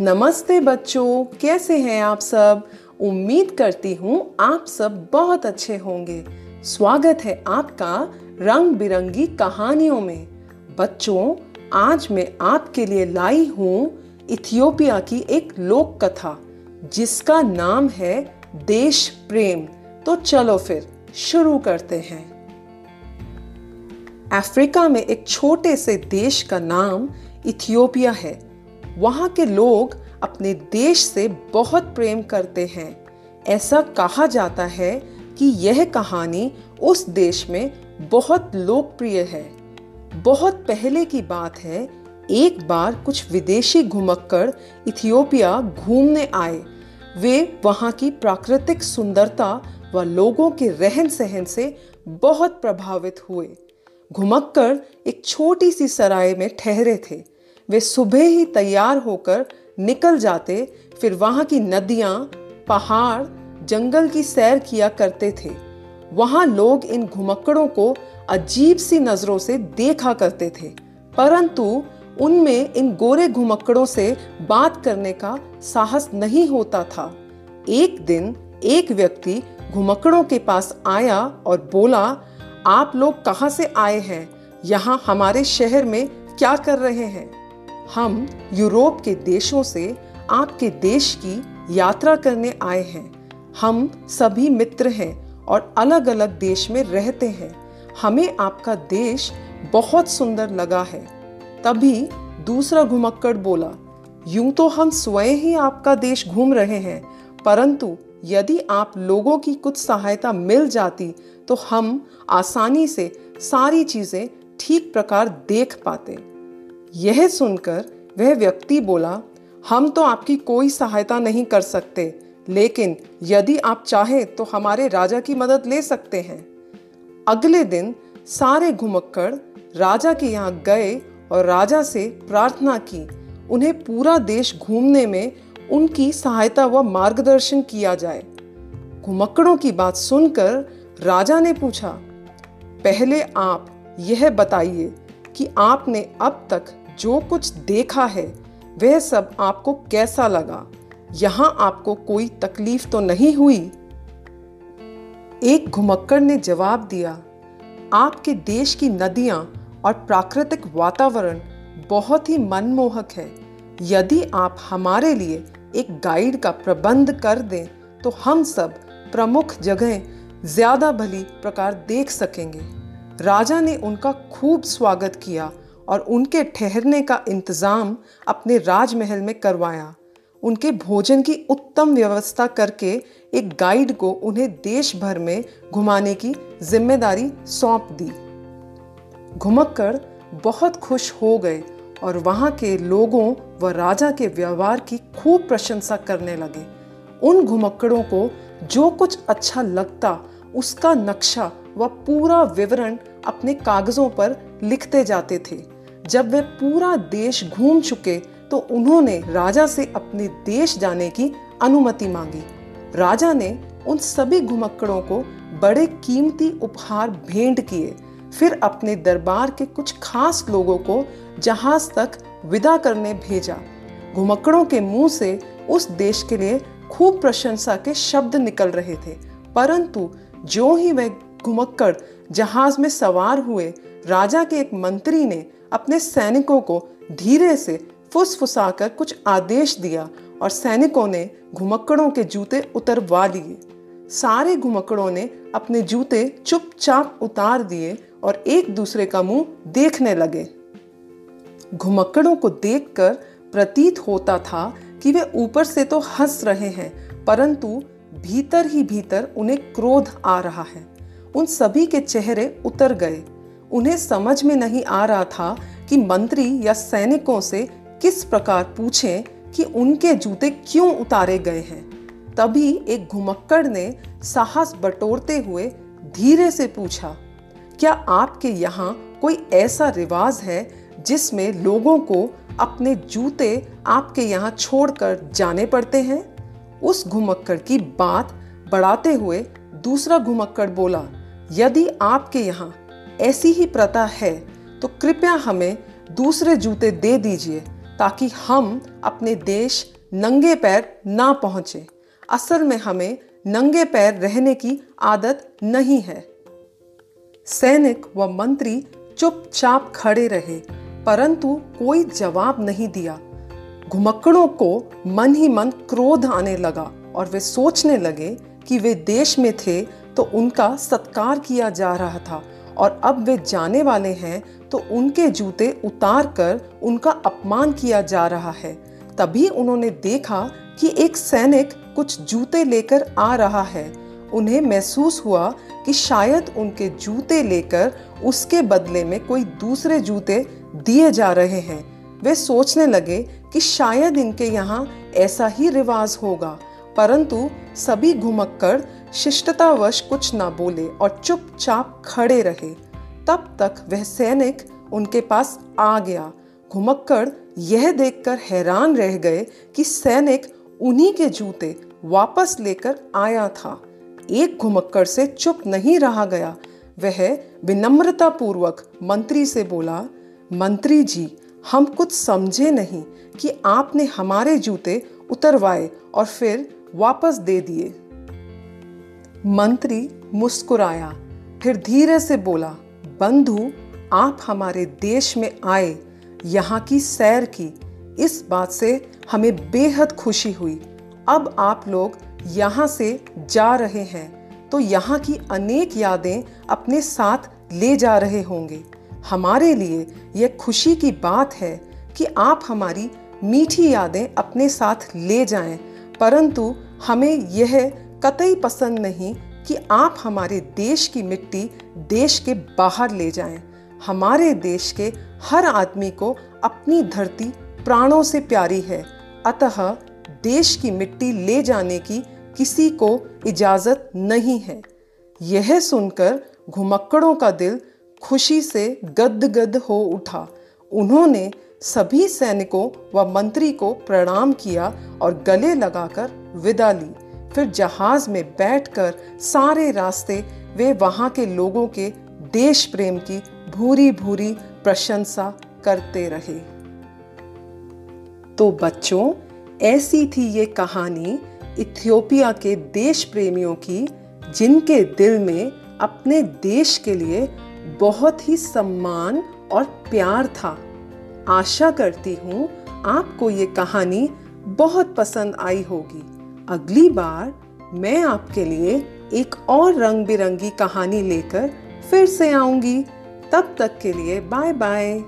नमस्ते बच्चों, कैसे हैं आप सब? उम्मीद करती हूँ आप सब बहुत अच्छे होंगे। स्वागत है आपका रंग बिरंगी कहानियों में। बच्चों, आज मैं आपके लिए लाई हूँ इथियोपिया की एक लोक कथा, जिसका नाम है देश प्रेम। तो चलो फिर, शुरू करते हैं। अफ्रीका में एक छोटे से देश का नाम इथियोपिया है। वहाँ के लोग अपने देश से बहुत प्रेम करते हैं। ऐसा कहा जाता है कि यह कहानी उस देश में बहुत लोकप्रिय है। बहुत पहले की बात है, एक बार कुछ विदेशी घुमक्कड़ इथियोपिया घूमने आए। वे वहाँ की प्राकृतिक सुंदरता व लोगों के रहन सहन से बहुत प्रभावित हुए। घुमक्कड़ एक छोटी सी सराय में ठहरे थे। वे सुबह ही तैयार होकर निकल जाते, फिर वहाँ की नदियाँ, पहाड़, जंगल की सैर किया करते थे। वहाँ लोग इन घुमक्कड़ों को अजीब सी नज़रों से देखा करते थे, परंतु उनमें इन गोरे घुमक्कड़ों से बात करने का साहस नहीं होता था। एक दिन एक व्यक्ति घुमक्कड़ों के पास आया और बोला, आप लोग कहाँ से आए हैं? यहाँ हमारे शहर में क्या कर रहे हैं? हम यूरोप के देशों से आपके देश की यात्रा करने आए हैं। हम सभी मित्र हैं और अलग अलग देश में रहते हैं। हमें आपका देश बहुत सुंदर लगा है। तभी दूसरा घुमक्कड़ बोला, यूँ तो हम स्वयं ही आपका देश घूम रहे हैं, परंतु यदि आप लोगों की कुछ सहायता मिल जाती तो हम आसानी से सारी चीज़ें ठीक प्रकार देख पाते। यह सुनकर वह व्यक्ति बोला, हम तो आपकी कोई सहायता नहीं कर सकते, लेकिन यदि आप चाहें तो हमारे राजा की मदद ले सकते हैं। अगले दिन सारे घुमक्कड़ राजा के यहाँ गए और राजा से प्रार्थना की, उन्हें पूरा देश घूमने में उनकी सहायता व मार्गदर्शन किया जाए। घुमक्कड़ों की बात सुनकर राजा ने पूछा, पहले आप यह बताइए कि आपने अब तक जो कुछ देखा है, वह सब आपको कैसा लगा? यहाँ आपको कोई तकलीफ़ तो नहीं हुई? एक घुमक्कड़ ने जवाब दिया, आपके देश की नदियाँ और प्राकृतिक वातावरण बहुत ही मनमोहक है। यदि आप हमारे लिए एक गाइड का प्रबंध कर दें तो हम सब प्रमुख जगह ज़्यादा भली प्रकार देख सकेंगे। राजा ने उनका खूब स्वागत किया और उनके ठहरने का इंतज़ाम अपने राजमहल में करवाया। उनके भोजन की उत्तम व्यवस्था करके एक गाइड को उन्हें देश भर में घुमाने की ज़िम्मेदारी सौंप दी। घुमक्कड़ बहुत खुश हो गए और वहाँ के लोगों व राजा के व्यवहार की खूब प्रशंसा करने लगे। उन घुमक्कड़ों को जो कुछ अच्छा लगता, उसका नक्शा व पूरा विवरण अपने कागजों पर लिखते जाते थे। जब वे पूरा देश घूम चुके तो उन्होंने राजा से अपने देश जाने की अनुमति मांगी। राजा ने उन सभी घुमक्कड़ों को बड़े कीमती उपहार भेंट किए। फिर अपने दरबार के कुछ खास लोगों को जहाज़ तक विदा करने भेजा। घुमक्कड़ों के मुँह से उस देश के लिए खूब प्रशंसा के शब्द निकल रहे थे। परंतु जो ही वह घुमक्कड़ जहाज़ में सवार हुए राजा के एक मंत्री ने अपने सैनिकों को धीरे से फुसफुसाकर कुछ आदेश दिया और सैनिकों ने घुमक्कड़ों के जूते उतरवा लिए। सारे घुमक्कड़ों ने अपने जूते चुपचाप उतार दिए और एक दूसरे का मुँह देखने लगे। घुमक्कड़ों को देखकर प्रतीत होता था कि वे ऊपर से तो हंस रहे हैं, परंतु भीतर ही भीतर उन्हें क्रोध आ रहा है। उन सभी के चेहरे उतर गए। उन्हें समझ में नहीं आ रहा था कि मंत्री या सैनिकों से किस प्रकार पूछें कि उनके जूते क्यों उतारे गए हैं। तभी एक घुमक्कड़ ने साहस बटोरते हुए धीरे से पूछा, क्या आपके यहाँ कोई ऐसा रिवाज है जिसमें लोगों को अपने जूते आपके यहाँ छोड़कर जाने पड़ते हैं? उस घुमक्कड़ की बात बढ़ाते हुए दूसरा घुमक्कड़ बोला यदि आपके यहाँ ऐसी ही प्रथा है तो कृपया हमें दूसरे जूते दे दीजिए, ताकि हम अपने देश नंगे पैर ना पहुँचे। असल में हमें नंगे पैर रहने की आदत नहीं है। सैनिक व मंत्री चुपचाप खड़े रहे, परंतु कोई जवाब नहीं दिया। घुमक्कड़ों को मन ही मन क्रोध आने लगा और वे सोचने लगे कि वे देश में थे तो उनका सत्कार किया जा रहा था और अब वे जाने वाले हैं तो उनके जूते उतार कर उनका अपमान किया जा रहा है। तभी उन्होंने देखा कि एक सैनिक कुछ जूते लेकर आ रहा है। उन्हें महसूस हुआ कि शायद उनके जूते लेकर उसके बदले में कोई दूसरे जूते दिए जा रहे हैं। वे सोचने लगे कि शायद इनके यहाँ ऐसा ही रिवाज होगा। परंतु सभी घुमक्कर शिष्टतावश कुछ ना बोले और चुपचाप खड़े रहे। तब तक वह सैनिक उनके पास आ गया। घुमक्कड़ यह देखकर हैरान रह गए कि सैनिक उन्हीं के जूते वापस लेकर आया था। एक घुमक्कड़ से चुप नहीं रहा गया। वह विनम्रता पूर्वक मंत्री से बोला, मंत्री जी, हम कुछ समझे नहीं कि आपने हमारे जूते उतरवाए और फिर वापस दे दिए। मंत्री मुस्कुराया फिर धीरे से बोला बंधु आप हमारे देश में आए यहाँ की सैर की। इस बात से हमें बेहद खुशी हुई। अब आप लोग यहाँ से जा रहे हैं तो यहाँ की अनेक यादें अपने साथ ले जा रहे होंगे। हमारे लिए यह खुशी की बात है कि आप हमारी मीठी यादें अपने साथ ले जाएँ, परंतु हमें यह कतई पसंद नहीं कि आप हमारे देश की मिट्टी देश के बाहर ले जाएँ। हमारे देश के हर आदमी को अपनी धरती प्राणों से प्यारी है। अतः देश की मिट्टी ले जाने की किसी को इजाज़त नहीं है। यह सुनकर घुमक्कड़ों का दिल खुशी से गदगद हो उठा। उन्होंने सभी सैनिकों व मंत्री को प्रणाम किया और गले लगाकर विदा ली। फिर जहाज़ में बैठकर सारे रास्ते वे वहाँ के लोगों के देश प्रेम की भूरी भूरी प्रशंसा करते रहे। तो बच्चों, ऐसी थी ये कहानी इथियोपिया के देश प्रेमियों की, जिनके दिल में अपने देश के लिए बहुत ही सम्मान और प्यार था। आशा करती हूँ आपको ये कहानी बहुत पसंद आई होगी। अगली बार मैं आपके लिए एक और रंग बिरंगी कहानी लेकर फिर से आऊँगी। तब तक के लिए बाय बाय